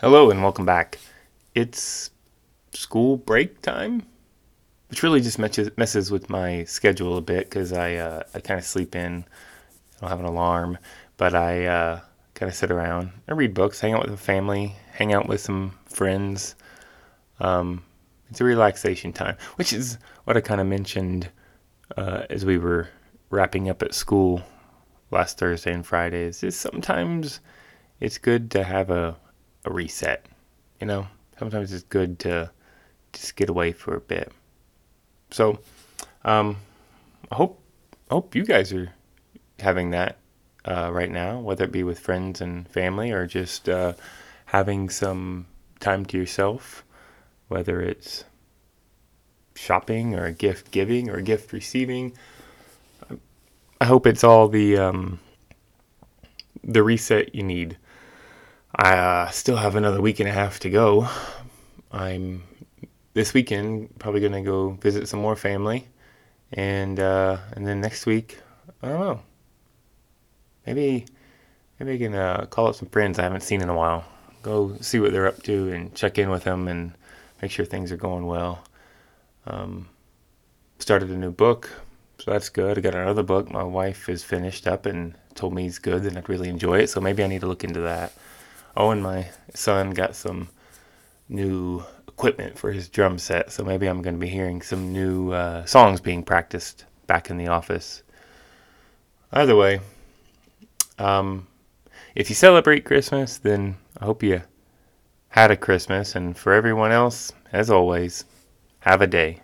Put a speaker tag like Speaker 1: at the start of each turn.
Speaker 1: Hello and welcome back. It's school break time, which really just messes, with my schedule a bit because I uh, I kind of sleep in. I don't have an alarm, but I uh, kind of sit around. I read books, hang out with the family, hang out with some friends. Um, it's a relaxation time, which is what I kind of mentioned uh, as we were wrapping up at school last Thursday and Fridays. Is sometimes it's good to have a a reset. You know, sometimes it's good to just get away for a bit. So, um, I hope hope you guys are having that uh, right now, whether it be with friends and family or just uh, having some time to yourself, whether it's shopping or gift giving or gift receiving. I hope it's all the um, the reset you need I uh, still have another week and a half to go. I'm this weekend probably gonna go visit some more family, and uh, and then next week I don't know. Maybe maybe I can uh, call up some friends I haven't seen in a while. Go see what they're up to and check in with them and make sure things are going well. Um, started a new book, so that's good. I got another book my wife is finished up and told me it's good and I'd really enjoy it. So maybe I need to look into that. Oh, and my son got some new equipment for his drum set, so maybe I'm going to be hearing some new uh, songs being practiced back in the office. Either way, um, if you celebrate Christmas, then I hope you had a Christmas, and for everyone else, as always, have a day.